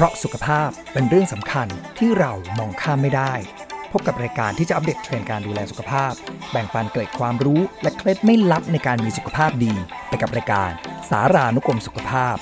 เพราะสุขภาพเป็นเรื่องสำคัญที่เรามองข้ามไม่ได้ พบกับรายการที่จะอัปเดตเทรนด์การดูแลสุขภาพ แบ่งปันเกร็ดความรู้และเคล็ดไม่ลับในการมีสุขภาพดี ไปกับรายการสารานุกรมสุขภาพ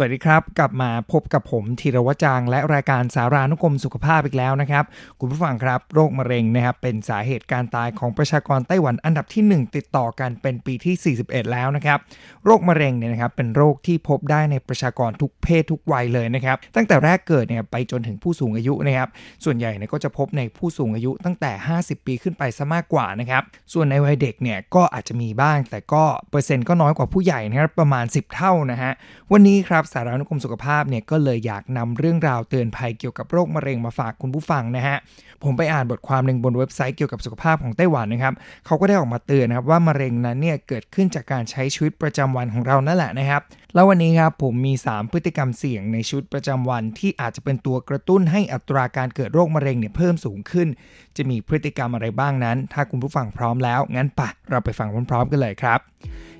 สวัสดีครับ กลับมาพบกับผมธีรวจางและรายการสารานุกรมสุขภาพอีกแล้วนะครับ คุณผู้ฟังครับโรคมะเร็งนะครับเป็นสาเหตุการตายของประชากรไต้หวันอันดับที่ 1 ติดต่อกันเป็นปีที่ 41 แล้วนะครับโรคมะเร็งเนี่ยนะครับเป็นโรคที่พบได้ในประชากรทุกเพศทุกวัยเลยนะครับตั้งแต่แรกเกิดเนี่ยไปจนถึงผู้สูงอายุนะครับส่วนใหญ่เนี่ยก็จะพบในผู้สูงอายุตั้งแต่ 50 ปีขึ้นไปซะมากกว่านะครับส่วนในวัยเด็กเนี่ยก็อาจจะมีบ้าง แต่ก็เปอร์เซ็นต์ก็น้อยกว่าผู้ใหญ่นะครับประมาณ 10 เท่านะฮะวันนี้ครับสารานุกรมสุขภาพเนี่ยก็เลยอยากนำเรื่องราวเตือนภัยเกี่ยวกับโรคมะเร็งมาฝากคุณผู้ฟังนะฮะผมไปอ่านบทความหนึ่งบนเว็บไซต์เกี่ยวกับสุขภาพของไต้หวันนะครับเขาก็ได้ออกมาเตือนนะครับว่ามะเร็งนั้นเนี่ยเกิดขึ้นจากการใช้ชีวิตประจำวันของเรานั่นแหละนะครับแล้ววันนี้ครับผมมี 3 พฤติกรรมเสี่ยงในชีวิตประจำวัน ที่อาจจะเป็นตัวกระตุ้นให้อัตราการเกิดโรคมะเร็งเนี่ยเพิ่มสูงขึ้น จะมีพฤติกรรมอะไรบ้างนั้น ถ้าคุณผู้ฟังพร้อมแล้วงั้นปะเราไปฟังพร้อมๆกันเลยครับ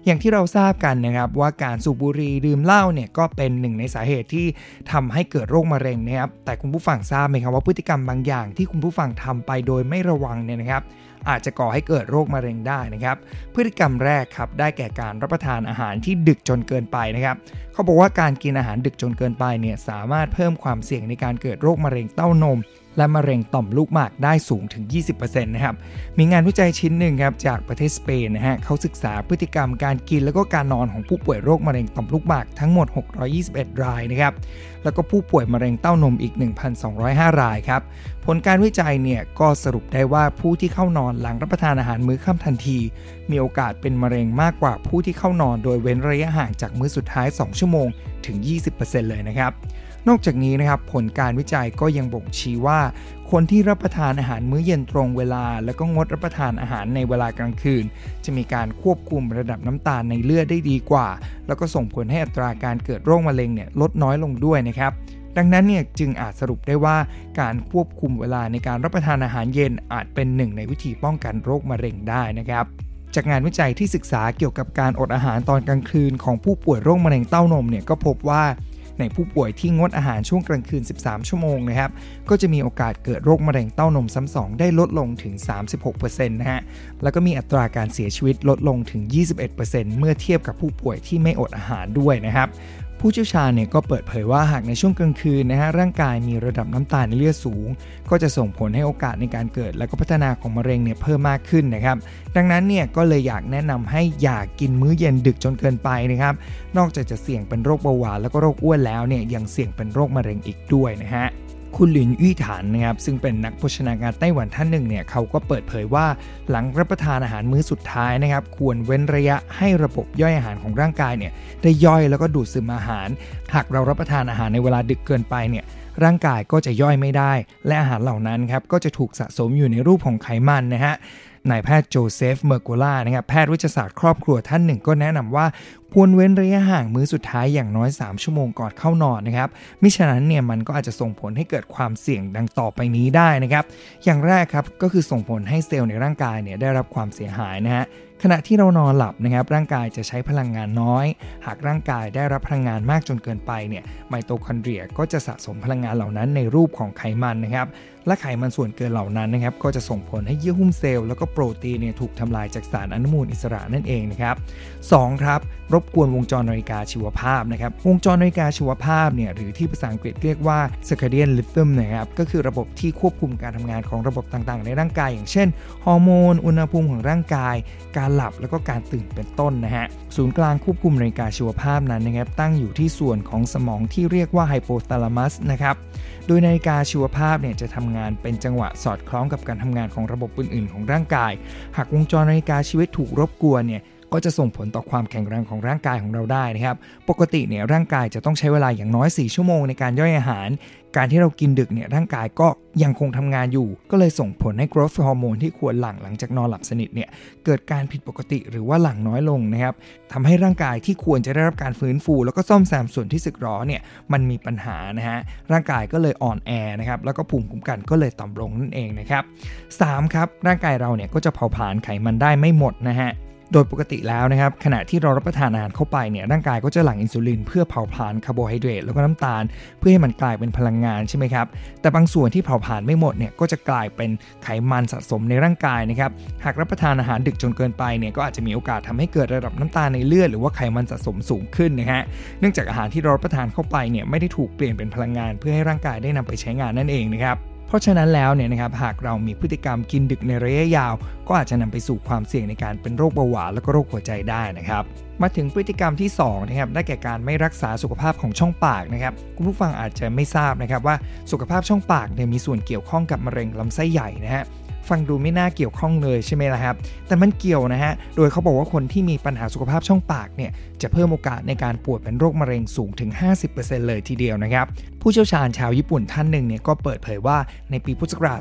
อย่างที่เราทราบกันนะครับว่าการสูบบุหรี่ดื่มเหล้าเนี่ยก็เป็นหนึ่งในสาเหตุที่ทำให้เกิดโรคมะเร็งนะครับแต่คุณผู้ฟังทราบไหมครับว่าพฤติกรรมบางอย่างที่คุณผู้ฟังทำไปโดยไม่ระวังเนี่ยนะครับ อาจจะก่อให้เกิดโรคมะเร็งได้นะครับ พฤติกรรมแรกครับได้แก่การรับประทานอาหารที่ดึกจนเกินไปนะครับเขาบอกว่าการกินอาหารดึกจนเกินไปเนี่ยสามารถเพิ่มความเสี่ยงในการเกิดโรคมะเร็งเต้านม และมะเร็งต่อมลูกหมากได้สูงถึง 20%นะครับ มีงานวิจัยชิ้นหนึ่งครับจากประเทศสเปนนะฮะเขาศึกษาพฤติกรรมการกินแล้วก็การนอนของผู้ป่วยโรคมะเร็งต่อมลูกหมากทั้งหมด 621 รายนะครับ แล้วก็ผู้ป่วยมะเร็งเต้านมอีก 1,205 รายครับ ผลการวิจัยเนี่ยก็สรุปได้ว่าผู้ที่เข้านอนหลังรับประทานอาหารมื้อค่ำทันที มีโอกาสเป็นมะเร็งมากกว่าผู้ที่เข้านอนโดยเว้นระยะห่างจากมื้อสุดท้าย 2 ชั่วโมงถึง 20%เลยนะครับ นอกจากนี้นะครับผลการวิจัยก็ยังบ่งชี้ว่า คนที่รับประทานอาหารมื้อเย็นตรงเวลา แล้วก็งดรับประทานอาหารในเวลากลางคืน จะมีการควบคุมระดับน้ำตาลในเลือดได้ดีกว่า แล้วก็ส่งผลให้อัตราการเกิดโรคมะเร็งเนี่ยลดน้อยลงด้วยนะครับดังนั้นเนี่ยจึงอาจสรุปได้ว่าการควบคุมเวลาในการรับประทานอาหารเย็นอาจเป็นหนึ่งในวิธีป้องกันโรคมะเร็งได้นะครับจากงานวิจัยที่ศึกษาเกี่ยวกับการอดอาหารตอนกลางคืนของผู้ป่วยโรคมะเร็งเต้านมเนี่ยก็พบว่า ในผู้ป่วยที่งดอาหารช่วงกลางคืน 13 ชั่วโมงนะครับ ก็จะมีโอกาสเกิดโรคมะเร็งเต้านมซ้ำสองได้ลดลงถึง 36%นะฮะ แล้วก็มีอัตราการเสียชีวิตลดลงถึง 21%เมื่อเทียบกับผู้ป่วยที่ไม่อดอาหารด้วยนะครับ ผู้เชี่ยวชาญเนี่ยก็เปิดเผยว่าหากในช่วงกลางคืนนะฮะร่างกายมีระดับน้ำตาลในเลือดสูง ก็จะส่งผลให้โอกาสในการเกิด และก็พัฒนาของมะเร็งเนี่ยเพิ่มมากขึ้นนะครับ ดังนั้นเนี่ยก็เลยอยากแนะนำให้อย่ากกินมื้อเย็นดึกจนเกินไปนะครับ นอกจากจะเสี่ยงเป็นโรคเบาหวานแล้วก็โรคอ้วนแล้วเนี่ยยังเสี่ยงเป็นโรคมะเร็งอีกด้วยนะฮะ คุณหลินอี้ฐานนะครับซึ่งเป็นนักโภชนาการไต้หวันท่านหนึ่งเนี่ยเขาก็เปิดเผยว่าหลังรับประทานอาหารมื้อสุดท้ายนะครับ ควรเว้นระยะให้ระบบย่อยอาหารของร่างกายเนี่ยได้ย่อยแล้วก็ดูดซึมอาหาร หากเรารับประทานอาหารในเวลาดึกเกินไปเนี่ย ร่างกายก็จะย่อยไม่ได้ และอาหารเหล่านั้นครับก็จะถูกสะสมอยู่ในรูปของไขมันนะฮะนายแพทย์โจเซฟ เมอร์โกล่านะครับแพทย์วิทยาศาสตร์ครอบครัวท่านหนึ่งก็แนะนำว่าควรเว้นระยะห่างมื้อสุดท้ายอย่างน้อย 3 ชั่วโมงก่อนเข้านอนนะครับมิฉะนั้นเนี่ยมันก็อาจจะส่งผลให้เกิดความเสี่ยงดังต่อไปนี้ได้นะครับ อย่างแรกครับก็คือส่งผลให้เซลล์ในร่างกายเนี่ยได้รับความเสียหายนะฮะ ขณะที่เรานอนหลับนะครับร่างกายจะใช้พลังงานน้อย หากร่างกายได้รับพลังงานมากจนเกินไปเนี่ยไมโตคอนเดรียก็จะสะสมพลังงานเหล่านั้นในรูปของไขมันนะครับ และไขมันส่วนเกินเหล่านั้นนะครับก็จะส่งผลให้เยื่อหุ้มเซลล์แล้วก็โปรตีนเนี่ยถูกทำลายจากสารอนุมูลอิสระนั่นเองนะครับสองครับรบกวนวงจรนาฬิกาชีวภาพนะครับวงจรนาฬิกาชีวภาพเนี่ยหรือที่ภาษาอังกฤษเรียกว่า circadian rhythm นะครับก็คือระบบที่ควบคุมการทำงานของระบบต่างๆ ในร่างกาย อย่างเช่นฮอร์โมน อุณหภูมิของร่างกาย การหลับแล้วก็การตื่นเป็นต้นนะฮะศูนย์กลางควบคุมนาฬิกาชีวภาพนั้นนะครับตั้งอยู่ที่ส่วนของสมองที่เรียกว่าไฮโปทาลามัสนะครับโดยนาฬิกาชีวภาพเนี่ยจะทำงานเป็นจังหวะสอดคล้องกับการทำงานของระบบอื่นๆ ของร่างกาย หากวงจรนาฬิกาชีวิตถูกรบกวนเนี่ย ก็จะส่งผลต่อความแข็งแรงของร่างกายของเราได้นะครับ ปกติเนี่ยร่างกายจะต้องใช้เวลาอย่างน้อย 4 ชั่วโมงในการย่อยอาหาร การที่เรากินดึกเนี่ยร่างกายก็ยังคงทำงานอยู่ ก็เลยส่งผลให้ growth ฮอร์โมนที่ควรหลั่งหลังจากนอนหลับสนิทเนี่ยเกิดการผิดปกติหรือว่าหลั่งน้อยลงนะครับทำให้ร่างกายที่ควรจะได้รับการฟื้นฟู แล้วก็ซ่อมแซมส่วนที่สึกหรอเนี่ยมันมีปัญหานะฮะร่างกายก็เลยอ่อนแอนะครับแล้วก็ภูมิคุ้มกันก็เลยต่ำลงนั่นเองนะครับสามครับร่างกายเราเนี่ยก็จะเผาผลาญไขมันได้ไม่หมดนะฮะ โดยปกติแล้วนะครับขณะที่เรารับประทานอาหารเข้าไปเนี่ยร่างกายก็จะหลั่งอินซูลินเพื่อเผาผลาญคาร์โบไฮเดรตแล้วก็น้ำตาล เพื่อให้มันกลายเป็นพลังงานใช่ไหมครับแต่บางส่วนที่เผาผลาญไม่หมดเนี่ยก็จะกลายเป็นไขมันสะสมในร่างกายนะครับหากรับประทานอาหารดึกจนเกินไปเนี่ยก็อาจจะมีโอกาสทำให้เกิดระดับน้ำตาลในเลือดหรือว่าไขมันสะสมสูงขึ้นนะฮะเนื่องจากอาหารที่เรารับประทานเข้าไปเนี่ยไม่ได้ถูกเปลี่ยนเป็นพลังงาน เพื่อให้ร่างกายได้นำไปใช้งานนั่นเองนะครับ เพราะฉะนั้นแล้วเนี่ยนะครับหากเรามีพฤติกรรมกินดึกในระยะยาว ก็อาจจะนำไปสู่ความเสี่ยงในการเป็นโรคเบาหวานและก็โรคหัวใจได้นะครับมาถึงพฤติกรรมที่2นะครับได้แก่การไม่รักษาสุขภาพของช่องปากนะครับคุณผู้ฟังอาจจะไม่ทราบนะครับว่าสุขภาพช่องปากเนี่ยมีส่วนเกี่ยวข้องกับมะเร็งลำไส้ใหญ่นะฮะฟังดูไม่น่าเกี่ยวข้องเลยใช่ไหมล่ะครับ แต่มันเกี่ยวนะฮะ โดยเขาบอกว่าคนที่มีปัญหาสุขภาพช่องปากเนี่ยจะเพิ่มโอกาสในการป่วยเป็นโรคมะเร็งสูงถึง 50%เลยทีเดียวนะครับ ผู้เชี่ยวชาญชาวญี่ปุ่นท่านหนึ่งเนี่ยก็เปิดเผยว่าในปีพุทธศักราช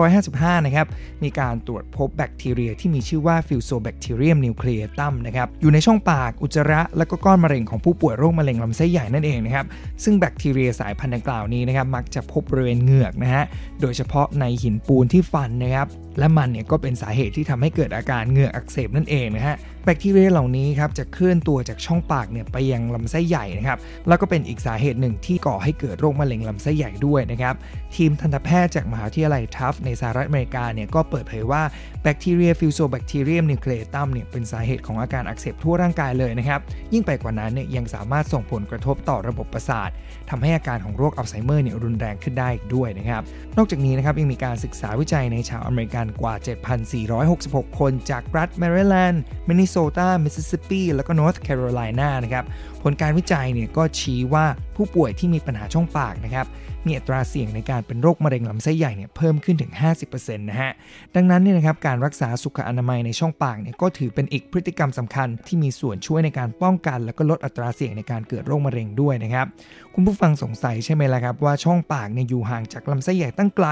2555 นะครับ มีการตรวจพบแบคทีเรียที่มีชื่อว่า Fusobacterium nucleatum นะครับ อยู่ในช่องปาก อุจจาระ และก็ก้อนมะเร็งของผู้ป่วยโรคมะเร็งลำไส้ใหญ่นั่นเองนะครับ ซึ่งแบคทีเรียสายพันธุ์ดังกล่าวนี้นะครับ มักจะพบบริเวณเหงือกนะฮะ โดยเฉพาะในหินปูนที่ฟันนะครับ และมันเนี่ยก็เป็นสาเหตุที่ทำให้เกิดอาการเหงือกอักเสบนั่นเองนะฮะแบคทีเรียเหล่านี้ครับจะเคลื่อนตัวจากช่องปากเนี่ยไปยังลำไส้ใหญ่นะครับแล้วก็เป็นอีกสาเหตุหนึ่งที่ก่อให้เกิดโรคมะเร็งลำไส้ใหญ่ด้วยนะครับทีมทันตแพทย์จากมหาวิทยาลัยทัฟส์ในสหรัฐอเมริกาเนี่ยก็เปิดเผยว่าแบคทีเรีย Fusobacterium nucleatum เนี่ยเป็นสาเหตุของอาการอักเสบทั่วร่างกายเลยนะครับยิ่งไปกว่านั้นเนี่ยยังสามารถส่งผลกระทบต่อระบบประสาททำให้อาการของโรคอัลไซเมอร์เนี่ยรุนแรงขึ้นได้ด้วยนะครับนอกจากนี้นะครับยังมีการศึกษาวิจัยในชาวอเมริกันกว่า 7,466 คนจากรัฐแมริแลนด์มินนิโซตามิสซิสซิปปีแล้วก็นอร์ทแคโรไลนานะครับผลการวิจัยเนี่ยก็ชี้ว่าผู้ป่วยที่มีปัญหาช่องปากนะครับมีอัตราเสี่ยงในการเป็นโรคมะเร็งลำไส้ใหญ่เนี่ยเพิ่มขึ้นถึง 50%นะฮะ ดังนั้นเนี่ยนะครับการรักษาสุขอนามัยในช่องปากเนี่ยก็ถือเป็นอีกพฤติกรรมสำคัญที่มีส่วนช่วยในการป้องกัน และก็ลดอัตราเสี่ยงในการเกิดโรคมะเร็งด้วยนะครับ คุณผู้ฟังสงสัยใช่ไหมล่ะครับว่าช่องปากเนี่ยอยู่ห่างจากลำไส้ใหญ่ตั้งไกล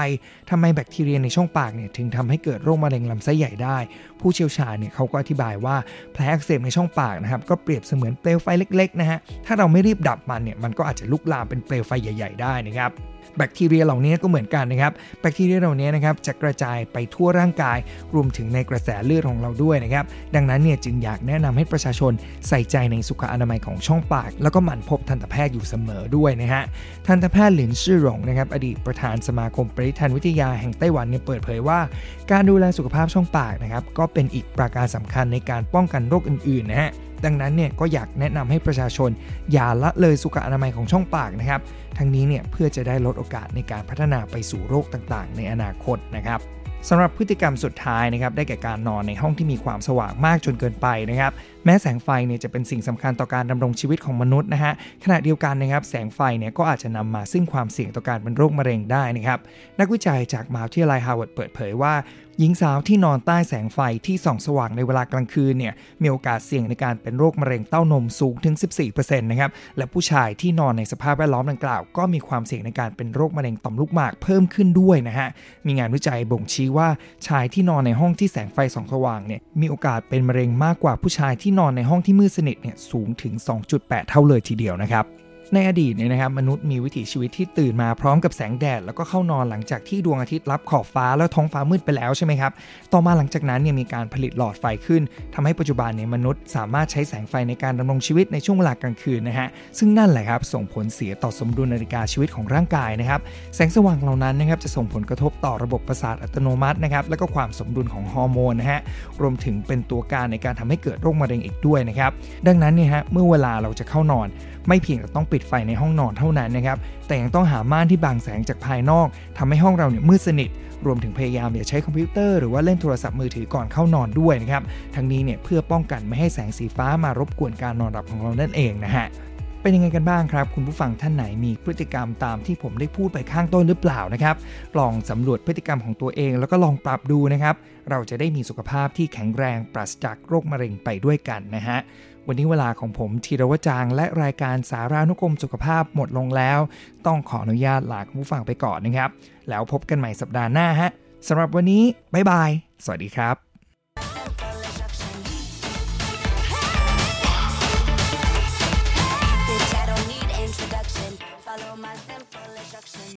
ทำไมแบคทีเรียในช่องปากเนี่ยถึงทำให้เกิดโรคมะเร็งลำไส้ใหญ่ได้ ผู้เชี่ยวชาญเนี่ยเขาก็อธิบายว่าแผลอักเสบในช่องปากนะครับก็เปรียบเสมือนเปลวไฟเล็กๆนะฮะถ้าเราไม่รีบดับมันเนี่ยมันก็อาจจะลุกลามเป็นเปลวไฟใหญ่ ๆ ได้นะครับ แบคทีเรียเหล่านี้ก็เหมือนกันนะครับแบคทีเรียเหล่านี้นะครับจะกระจายไปทั่วร่างกาย รวมถึงในกระแสเลือดของเราด้วยนะครับดังนั้นเนี่ยจึงอยากแนะนำให้ประชาชนใส่ใจในสุขอนามัยของช่องปาก แล้วก็หมั่นพบทันตแพทย์อยู่เสมอด้วยนะฮะทันตแพทย์หลินชื่อหลงนะครับอดีตประธานสมาคมปริทันวิทยาแห่งไต้หวันเนี่ยเปิดเผยว่า การดูแลสุขภาพช่องปากนะครับก็เป็นอีกประการสำคัญในการป้องกันโรคอื่นๆนะฮะ ดังนั้นเนี่ยก็อยากแนะนำให้ประชาชน อย่าละเลยสุขอนามัยของช่องปากนะครับ ทั้งนี้เนี่ยเพื่อจะได้ลดโอกาสในการพัฒนาไปสู่โรคต่างๆ ในอนาคตนะครับสำหรับพฤติกรรมสุดท้ายนะครับได้แก่การนอนในห้องที่มีความสว่างมากจนเกินไปนะครับแม้แสงไฟเนี่ยจะเป็นสิ่งสำคัญต่อการดำรงชีวิตของมนุษย์นะฮะขณะเดียวกันนะครับแสงไฟเนี่ยก็อาจจะนำมาซึ่งความเสี่ยงต่อการเป็นโรคมะเร็งได้นะครับนักวิจัยจากมหาวิทยาลัยฮาร์วาร์ดเปิดเผยว่าหญิงสาวที่นอนใต้แสงไฟที่ส่องสว่างในเวลากลางคืนเนี่ยมีโอกาสเสี่ยงในการเป็นโรคมะเร็งเต้านมสูงถึง 14%นะครับและผู้ชายที่นอนในสภาพแวดล้อมดังกล่าว ก็มีความเสี่ยงในการเป็นโรคมะเร็งต่อมลูกหมากเพิ่มขึ้นด้วยนะฮะมีงานวิจัยบ่งชี้ว่าชายที่นอนในห้องที่แสงไฟส่องสว่างเนี่ยมีโอกาสเป็นมะเร็งมากกว่าผู้ชายที่นอนในห้องที่มืดสนิทเนี่ยสูงถึง 2.8 เท่าเลยทีเดียวนะครับ ในอดีตเนี่ยนะครับมนุษย์มีวิถีชีวิตที่ตื่นมาพร้อมกับแสงแดด แล้วก็เข้านอนหลังจากที่ดวงอาทิตย์รับขอบฟ้าแล้วท้องฟ้ามืดไปแล้วใช่ไหมครับ ต่อมาหลังจากนั้นเนี่ยมีการผลิตหลอดไฟขึ้นทำให้ปัจจุบันเนี่ยมนุษย์สามารถใช้แสงไฟในการดำรงชีวิตในช่วงเวลากลางคืนนะฮะซึ่งนั่นแหละครับส่งผลเสียต่อสมดุลนาฬิกาชีวิตของร่างกายนะครับแสงสว่างเหล่านั้นนะครับจะส่งผลกระทบต่อระบบประสาทอัตโนมัตินะครับและก็ความสมดุลของฮอร์โมนนะฮะรวมถึงเป็นตัวการในการทำให้เกิดโรคมะเร็งอีกด้วยนะครับดังนั้นเนี่ยฮะเมื่อเวลาเราจะเข้านอนไม่เพียงแต่ต้องปิดไฟในห้องนอนเท่านั้นนะครับ แต่ยังต้องหาม่านที่บังแสงจากภายนอกทำให้ห้องเราเนี่ยมืดสนิท รวมถึงพยายามอย่าใช้คอมพิวเตอร์หรือว่าเล่นโทรศัพท์มือถือก่อนเข้านอนด้วยนะครับ ทั้งนี้เนี่ยเพื่อป้องกันไม่ให้แสงสีฟ้ามารบกวนการนอนหลับของเรานั่นเองนะฮะเป็นยังไงกันบ้างครับ คุณผู้ฟังท่านไหนมีพฤติกรรมตามที่ผมได้พูดไปข้างต้นหรือเปล่านะครับ ลองสำรวจพฤติกรรมของตัวเอง แล้วก็ลองปรับดูนะครับ เราจะได้มีสุขภาพที่แข็งแรงปราศจากโรคมะเร็งไปด้วยกันนะฮะ วันนี้เวลาของผมธีรวจางและรายการสารานุกรมสุขภาพหมดลงแล้ว ต้องขออนุญาตลาคุณผู้ฟังไปก่อนนะครับ แล้วพบกันใหม่สัปดาห์หน้าฮะสำหรับวันนี้บ๊ายบาย สวัสดีครับ